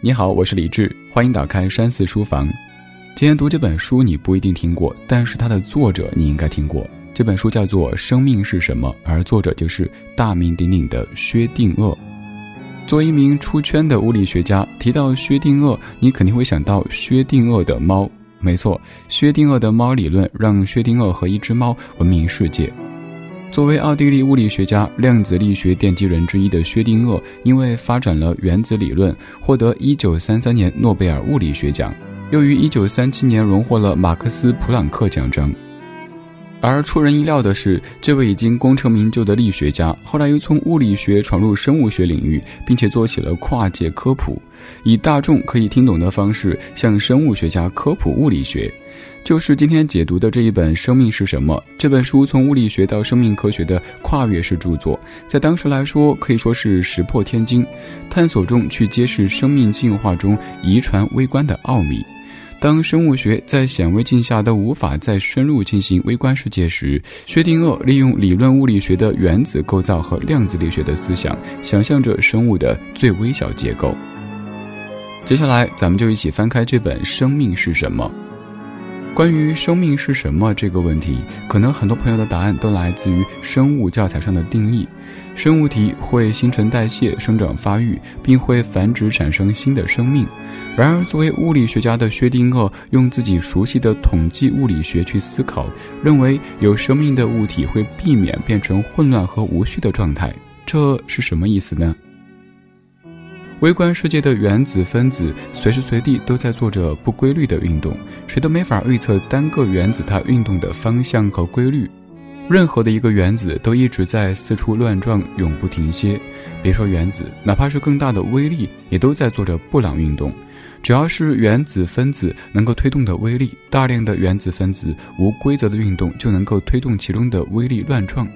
你好，我是李志，欢迎打开山寺书房。今天读这本书，你不一定听过，但是它的作者你应该听过。这本书叫做《生命是什么》，而作者就是大名鼎鼎的薛定谔。作为一名出圈的物理学家，提到薛定谔，你肯定会想到薛定谔的猫。没错，薛定谔的猫理论让薛定谔和一只猫闻名世界。作为奥地利物理学家、量子力学奠基人之一的薛定谔，因为发展了原子理论，获得1933年诺贝尔物理学奖，又于1937年荣获了马克思·普朗克奖章。而出人意料的是，这位已经功成名就的力学家，后来又从物理学闯入生物学领域，并且做起了跨界科普，以大众可以听懂的方式向生物学家科普物理学。就是今天解读的这一本《生命是什么》这本书，从物理学到生命科学的跨越式著作，在当时来说可以说是石破天惊，探索中去揭示生命进化中遗传微观的奥秘。当生物学在显微镜下都无法再深入进行微观世界时，薛定谔利用理论物理学的原子构造和量子力学的思想，想象着生物的最微小结构。接下来，咱们就一起翻开这本《生命是什么》。关于生命是什么这个问题，可能很多朋友的答案都来自于生物教材上的定义：生物体会新陈代谢、生长发育，并会繁殖产生新的生命。然而，作为物理学家的薛定谔，用自己熟悉的统计物理学去思考，认为有生命的物体会避免变成混乱和无序的状态。这是什么意思呢？微观世界的原子分子随时随地都在做着不规律的运动，谁都没法预测单个原子它运动的方向和规律。任何的一个原子都一直在四处乱撞，永不停歇。别说原子，哪怕是更大的微粒，也都在做着布朗运动。只要是原子分子能够推动的微粒，大量的原子分子无规则的运动就能够推动其中的微粒乱撞。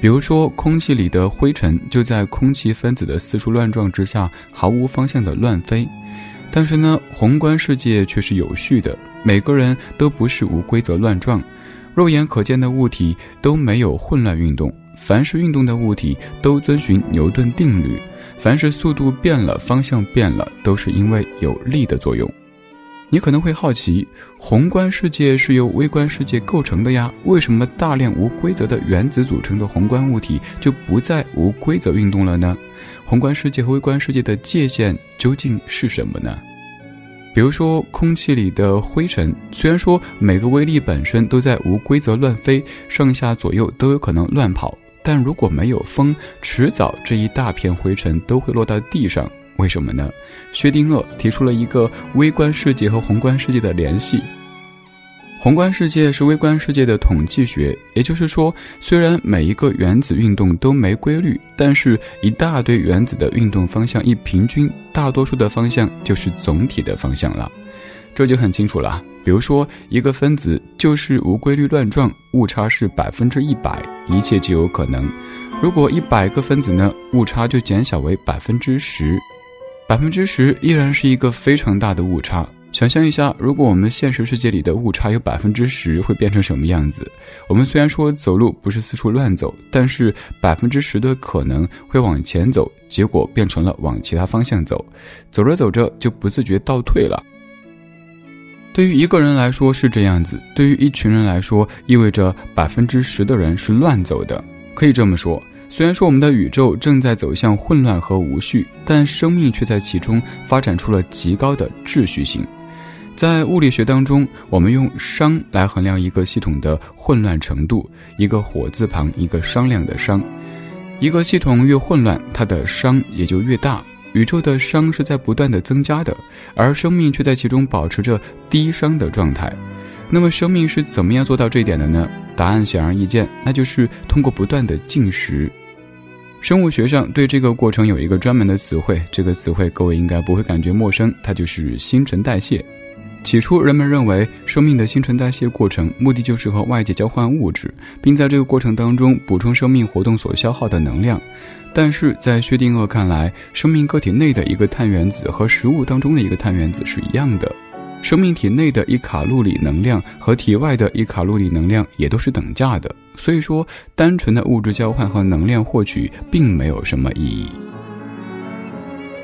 比如说，空气里的灰尘就在空气分子的四处乱撞之下，毫无方向的乱飞。但是呢，宏观世界却是有序的，每个人都不是无规则乱撞，肉眼可见的物体都没有混乱运动。凡是运动的物体都遵循牛顿定律，凡是速度变了、方向变了，都是因为有力的作用。你可能会好奇，宏观世界是由微观世界构成的呀，为什么大量无规则的原子组成的宏观物体就不再无规则运动了呢？宏观世界和微观世界的界限究竟是什么呢？比如说，空气里的灰尘，虽然说每个微粒本身都在无规则乱飞，上下左右都有可能乱跑，但如果没有风，迟早这一大片灰尘都会落到地上。为什么呢？薛定谔提出了一个微观世界和宏观世界的联系。宏观世界是微观世界的统计学，也就是说，虽然每一个原子运动都没规律，但是一大堆原子的运动方向一平均，大多数的方向就是总体的方向了。这就很清楚了。比如说，一个分子就是无规律乱撞，误差是百分之一百，一切就有可能。如果一百个分子呢，误差就减小为百分之十。百分之十依然是一个非常大的误差。想象一下，如果我们现实世界里的误差有百分之十，会变成什么样子？我们虽然说走路不是四处乱走，但是百分之十的可能会往前走，结果变成了往其他方向走，走着走着就不自觉倒退了。对于一个人来说是这样子，对于一群人来说，意味着百分之十的人是乱走的。可以这么说。虽然说我们的宇宙正在走向混乱和无序，但生命却在其中发展出了极高的秩序性。在物理学当中，我们用熵来衡量一个系统的混乱程度，一个火字旁一个商量的商。一个系统越混乱，它的熵也就越大。宇宙的熵是在不断的增加的，而生命却在其中保持着低熵的状态。那么，生命是怎么样做到这一点的呢？答案显而易见，那就是通过不断的进食。生物学上对这个过程有一个专门的词汇，这个词汇各位应该不会感觉陌生，它就是新陈代谢。起初，人们认为生命的新陈代谢过程目的就是和外界交换物质，并在这个过程当中补充生命活动所消耗的能量。但是在薛定谔看来，生命个体内的一个碳原子和食物当中的一个碳原子是一样的。生命体内的一卡路里能量和体外的一卡路里能量也都是等价的，所以说单纯的物质交换和能量获取并没有什么意义。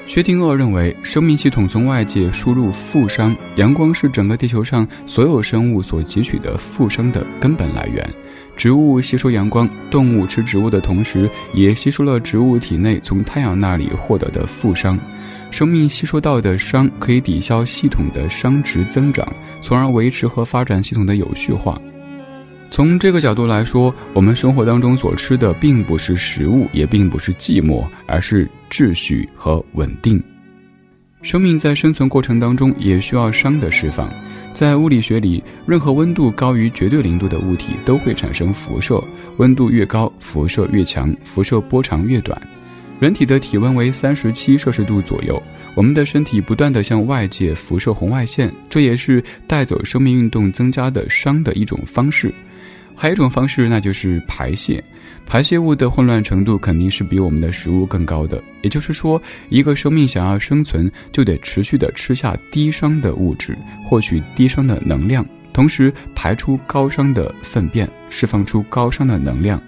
薛定谔认为，生命系统从外界输入负伤，阳光是整个地球上所有生物所汲取的负伤的根本来源。植物吸收阳光，动物吃植物的同时，也吸收了植物体内从太阳那里获得的负伤。生命吸收到的伤可以抵消系统的熵值增长，从而维持和发展系统的有序化。从这个角度来说，我们生活当中所吃的并不是食物，也并不是寂寞，而是秩序和稳定。生命在生存过程当中也需要熵的释放。在物理学里，任何温度高于绝对零度的物体都会产生辐射，温度越高，辐射越强，辐射波长越短。人体的体温为三十七摄氏度左右，我们的身体不断的向外界辐射红外线，这也是带走生命运动增加的熵的一种方式。还有一种方式，那就是排泄。排泄物的混乱程度肯定是比我们的食物更高的。也就是说，一个生命想要生存，就得持续的吃下低熵的物质，获取低熵的能量，同时排出高熵的粪便，释放出高熵的能量。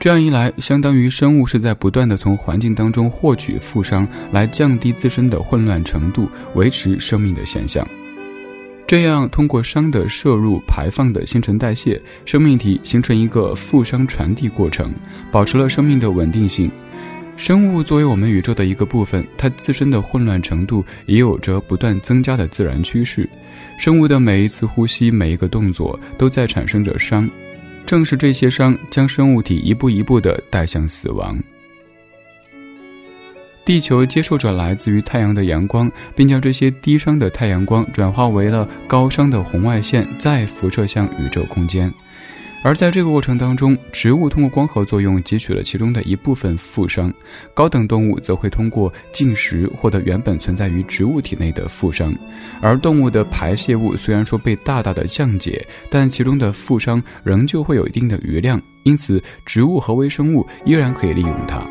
这样一来，相当于生物是在不断的从环境当中获取负熵，来降低自身的混乱程度，维持生命的现象。这样，通过熵的摄入、排放的新陈代谢，生命体形成一个负熵传递过程，保持了生命的稳定性。生物作为我们宇宙的一个部分，它自身的混乱程度也有着不断增加的自然趋势。生物的每一次呼吸、每一个动作，都在产生着熵，正是这些伤将生物体一步一步的带向死亡。地球接受着来自于太阳的阳光，并将这些低伤的太阳光转化为了高伤的红外线，再辐射向宇宙空间。而在这个过程当中，植物通过光合作用汲取了其中的一部分富商，高等动物则会通过进食获得原本存在于植物体内的富商。而动物的排泄物虽然说被大大的降解，但其中的富商仍旧会有一定的余量，因此植物和微生物依然可以利用它。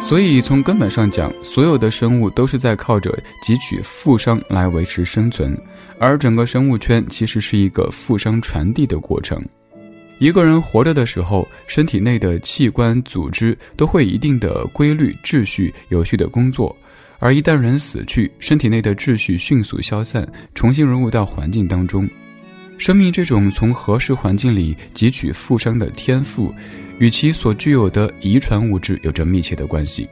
所以，从根本上讲，所有的生物都是在靠着汲取富商来维持生存，而整个生物圈其实是一个富商传递的过程。一个人活着的时候，身体内的器官、组织都会一定的规律、秩序、有序的工作，而一旦人死去，身体内的秩序迅速消散，重新融入到环境当中。生命这种从合适环境里汲取富商的天赋。与其所具有的遗传物质有着密切的关系。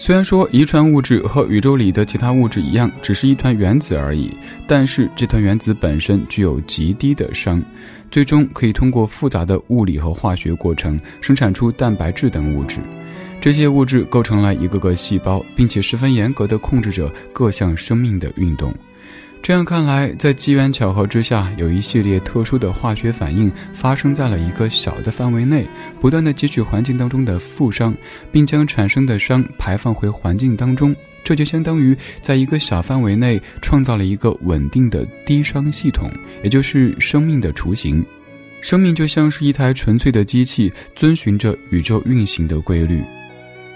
虽然说遗传物质和宇宙里的其他物质一样，只是一团原子而已，但是这团原子本身具有极低的熵，最终可以通过复杂的物理和化学过程生产出蛋白质等物质。这些物质构成了一个个细胞，并且十分严格的控制着各项生命的运动。这样看来，在机缘巧合之下，有一系列特殊的化学反应发生在了一个小的范围内，不断的汲取环境当中的负熵，并将产生的熵排放回环境当中。这就相当于在一个小范围内创造了一个稳定的低熵系统，也就是生命的雏形。生命就像是一台纯粹的机器，遵循着宇宙运行的规律。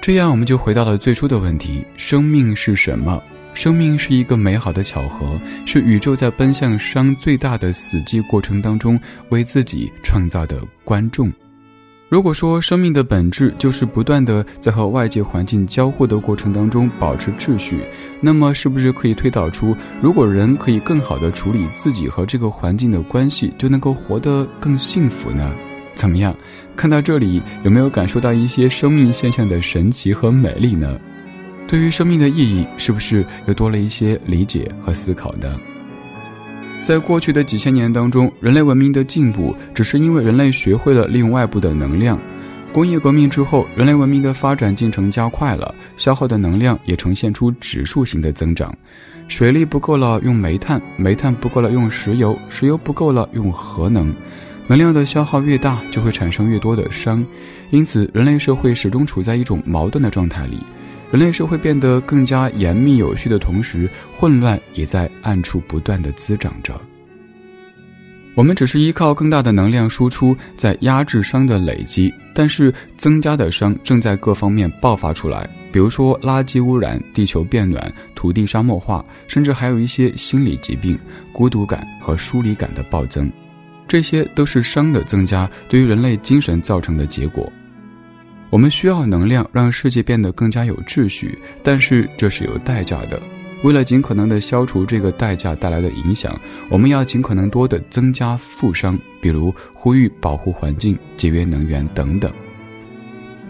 这样，我们就回到了最初的问题：生命是什么？生命是一个美好的巧合，是宇宙在奔向熵最大的死寂过程当中为自己创造的观众。如果说生命的本质就是不断的在和外界环境交互的过程当中保持秩序，那么是不是可以推导出，如果人可以更好的处理自己和这个环境的关系，就能够活得更幸福呢？怎么样？看到这里，有没有感受到一些生命现象的神奇和美丽呢？对于生命的意义，是不是又多了一些理解和思考呢？在过去的几千年当中，人类文明的进步只是因为人类学会了利用外部的能量。工业革命之后，人类文明的发展进程加快了，消耗的能量也呈现出指数型的增长。水力不够了，用煤炭；煤炭不够了，用石油；石油不够了，用核能。能量的消耗越大，就会产生越多的熵，因此人类社会始终处在一种矛盾的状态里。人类社会变得更加严密有序的同时，混乱也在暗处不断的滋长着。我们只是依靠更大的能量输出在压制熵的累积，但是增加的熵正在各方面爆发出来，比如说垃圾污染、地球变暖、土地沙漠化，甚至还有一些心理疾病、孤独感和疏离感的暴增，这些都是熵的增加对于人类精神造成的结果。我们需要能量让世界变得更加有秩序，但是这是有代价的。为了尽可能的消除这个代价带来的影响，我们要尽可能多的增加负伤，比如呼吁保护环境、节约能源等等。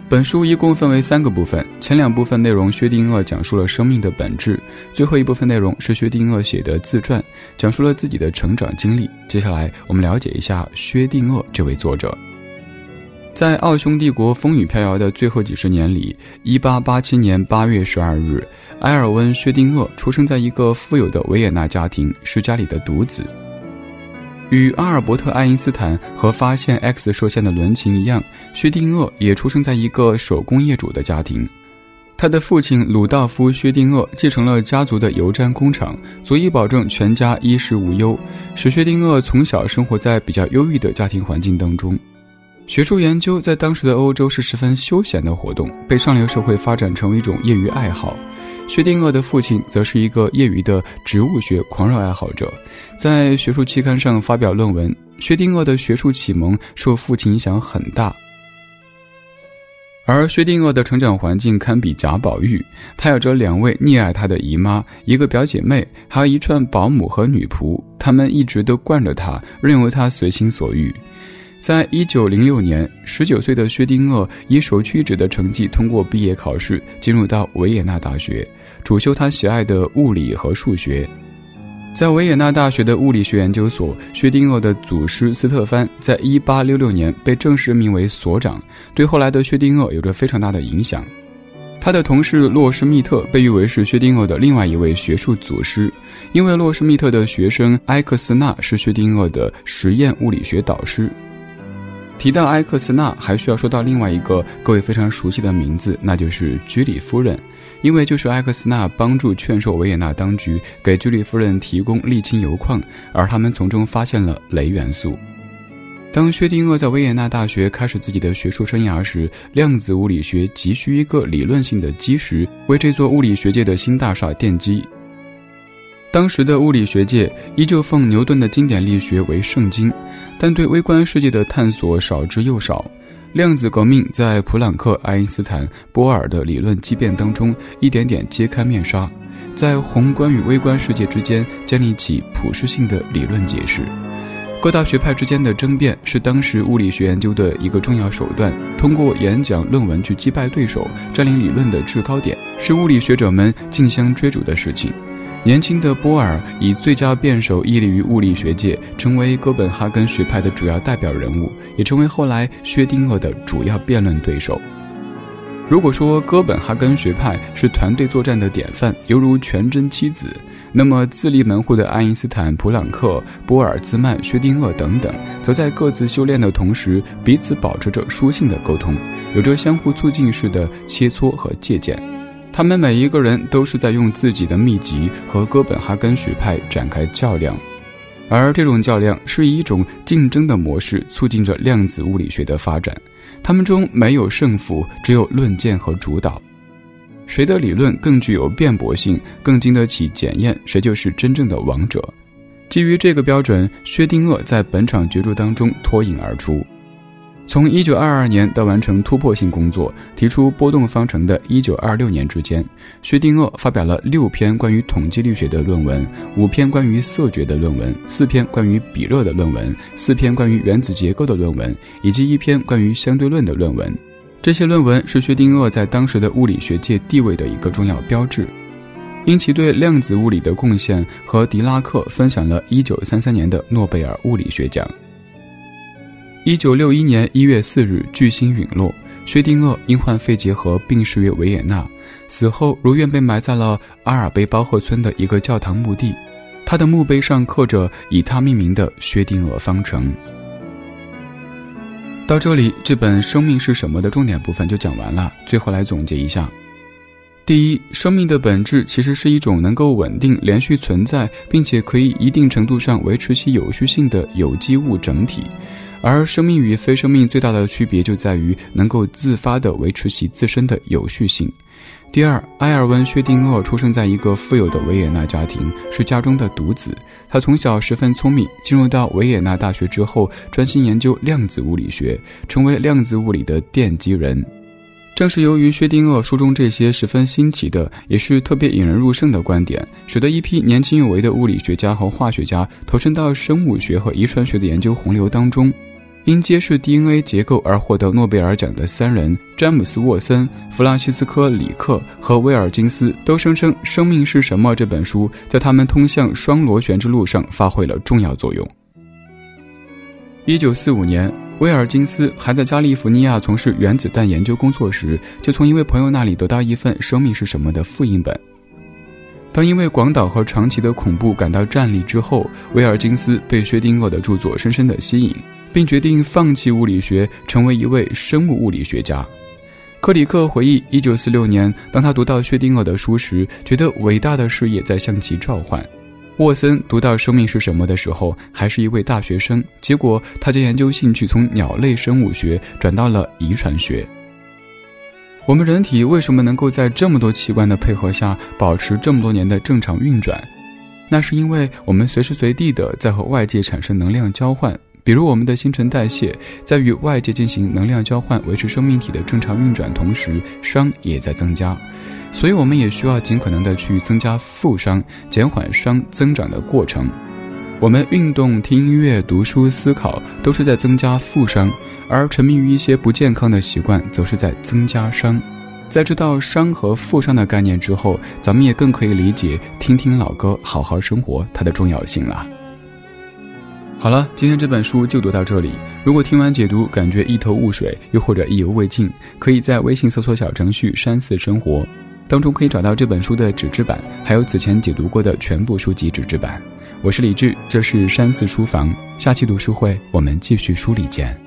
本书一共分为三个部分，前两部分内容薛定谔讲述了生命的本质，最后一部分内容是薛定谔写的自传，讲述了自己的成长经历。接下来我们了解一下薛定谔这位作者。在奥匈帝国风雨飘摇的最后几十年里，1887年8月12日，埃尔温·薛定谔出生在一个富有的维也纳家庭，是家里的独子。与阿尔伯特·爱因斯坦和发现 X 射线的伦琴一样，薛定谔也出生在一个手工业主的家庭。他的父亲鲁道夫·薛定谔继承了家族的油毡工厂，足以保证全家衣食无忧，使薛定谔从小生活在比较优裕的家庭环境当中。学术研究在当时的欧洲是十分休闲的活动，被上流社会发展成为一种业余爱好。薛定谔的父亲则是一个业余的植物学狂热爱好者，在学术期刊上发表论文。薛定谔的学术启蒙受父亲影响很大，而薛定谔的成长环境堪比贾宝玉，他有着两位溺爱他的姨妈，一个表姐妹，还有一串保姆和女仆，他们一直都惯着他，任由他随心所欲。在一九零六年，十九岁的薛定谔以首屈一指的成绩通过毕业考试，进入到维也纳大学，主修他喜爱的物理和数学。在维也纳大学的物理学研究所，薛定谔的祖师斯特凡在一八六六年被正式命为所长，对后来的薛定谔有着非常大的影响。他的同事洛施密特被誉为是薛定谔的另外一位学术祖师，因为洛施密特的学生埃克斯纳是薛定谔的实验物理学导师。提到埃克斯纳，还需要说到另外一个各位非常熟悉的名字，那就是居里夫人，因为就是埃克斯纳帮助劝说维也纳当局给居里夫人提供沥青油矿，而他们从中发现了镭元素。当薛定谔在维也纳大学开始自己的学术生涯时，量子物理学急需一个理论性的基石，为这座物理学界的新大厦奠基。当时的物理学界依旧奉牛顿的经典力学为圣经，但对微观世界的探索少之又少。量子革命在普朗克、爱因斯坦、波尔的理论激变当中一点点揭开面纱，在宏观与微观世界之间建立起普适性的理论解释。各大学派之间的争辩是当时物理学研究的一个重要手段，通过演讲、论文去击败对手，占领理论的制高点，是物理学者们竞相追逐的事情。年轻的波尔以最佳辩手屹立于物理学界，成为哥本哈根学派的主要代表人物，也成为后来薛定谔的主要辩论对手。如果说哥本哈根学派是团队作战的典范，犹如全真七子，那么自立门户的爱因斯坦、普朗克、波尔兹曼、薛定谔等等，则在各自修炼的同时，彼此保持着书信的沟通，有着相互促进式的切磋和借鉴。他们每一个人都是在用自己的秘籍和哥本哈根学派展开较量，而这种较量是以一种竞争的模式促进着量子物理学的发展。他们中没有胜负，只有论剑和主导。谁的理论更具有辩驳性，更经得起检验，谁就是真正的王者。基于这个标准，薛定谔在本场角逐当中脱颖而出。从一九二二年到完成突破性工作，提出波动方程的一九二六年之间，薛定谔发表了六篇关于统计力学的论文，五篇关于色觉的论文，四篇关于比热的论文，四篇关于原子结构的论文，以及一篇关于相对论的论文。这些论文是薛定谔在当时的物理学界地位的一个重要标志，因其对量子物理的贡献，和狄拉克分享了一九三三年的诺贝尔物理学奖。一九六一年一月四日，巨星陨落，薛定谔因患肺结核病逝于维也纳，死后如愿被埋在了阿尔卑包赫村的一个教堂墓地，他的墓碑上刻着以他命名的薛定谔方程。到这里，这本《生命是什么》的重点部分就讲完了。最后来总结一下：第一，生命的本质其实是一种能够稳定、连续存在，并且可以一定程度上维持其有序性的有机物整体。而生命与非生命最大的区别就在于能够自发地维持其自身的有序性。第二，埃尔温·薛定谔出生在一个富有的维也纳家庭，是家中的独子。他从小十分聪明，进入到维也纳大学之后，专心研究量子物理学，成为量子物理的奠基人。正是由于薛定谔书中这些十分新奇的，也是特别引人入胜的观点，使得一批年轻有为的物理学家和化学家投身到生物学和遗传学的研究洪流当中。因揭示 DNA 结构而获得诺贝尔奖的三人詹姆斯·沃森、弗朗西斯科·里克和威尔金斯，都声称《生命是什么》这本书在他们通向双螺旋之路上发挥了重要作用。一九四五年。威尔金斯还在加利福尼亚从事原子弹研究工作时，就从一位朋友那里得到一份《生命是什么》的复印本。当因为广岛和长崎的恐怖感到战栗之后，威尔金斯被薛定谔的著作深深的吸引，并决定放弃物理学，成为一位生物物理学家。克里克回忆，一九四六年，当他读到薛定谔的书时，觉得伟大的事业在向其召唤。沃森读到《生命是什么》的时候，还是一位大学生。结果，他将研究兴趣从鸟类生物学转到了遗传学。我们人体为什么能够在这么多器官的配合下保持这么多年的正常运转？那是因为我们随时随地的在和外界产生能量交换。比如，我们的新陈代谢在与外界进行能量交换，维持生命体的正常运转，同时熵也在增加。所以，我们也需要尽可能的去增加负熵，减缓熵增长的过程。我们运动、听音乐、读书、思考，都是在增加负熵；而沉迷于一些不健康的习惯，则是在增加熵。在知道熵和负熵的概念之后，咱们也更可以理解听听老歌、好好生活它的重要性了。好了，今天这本书就读到这里。如果听完解读感觉一头雾水，又或者意犹未尽，可以在微信搜索小程序“山寺生活”。当中可以找到这本书的纸质版，还有此前解读过的全部书籍纸质版。我是李志，这是山寺书房，下期读书会我们继续梳理见。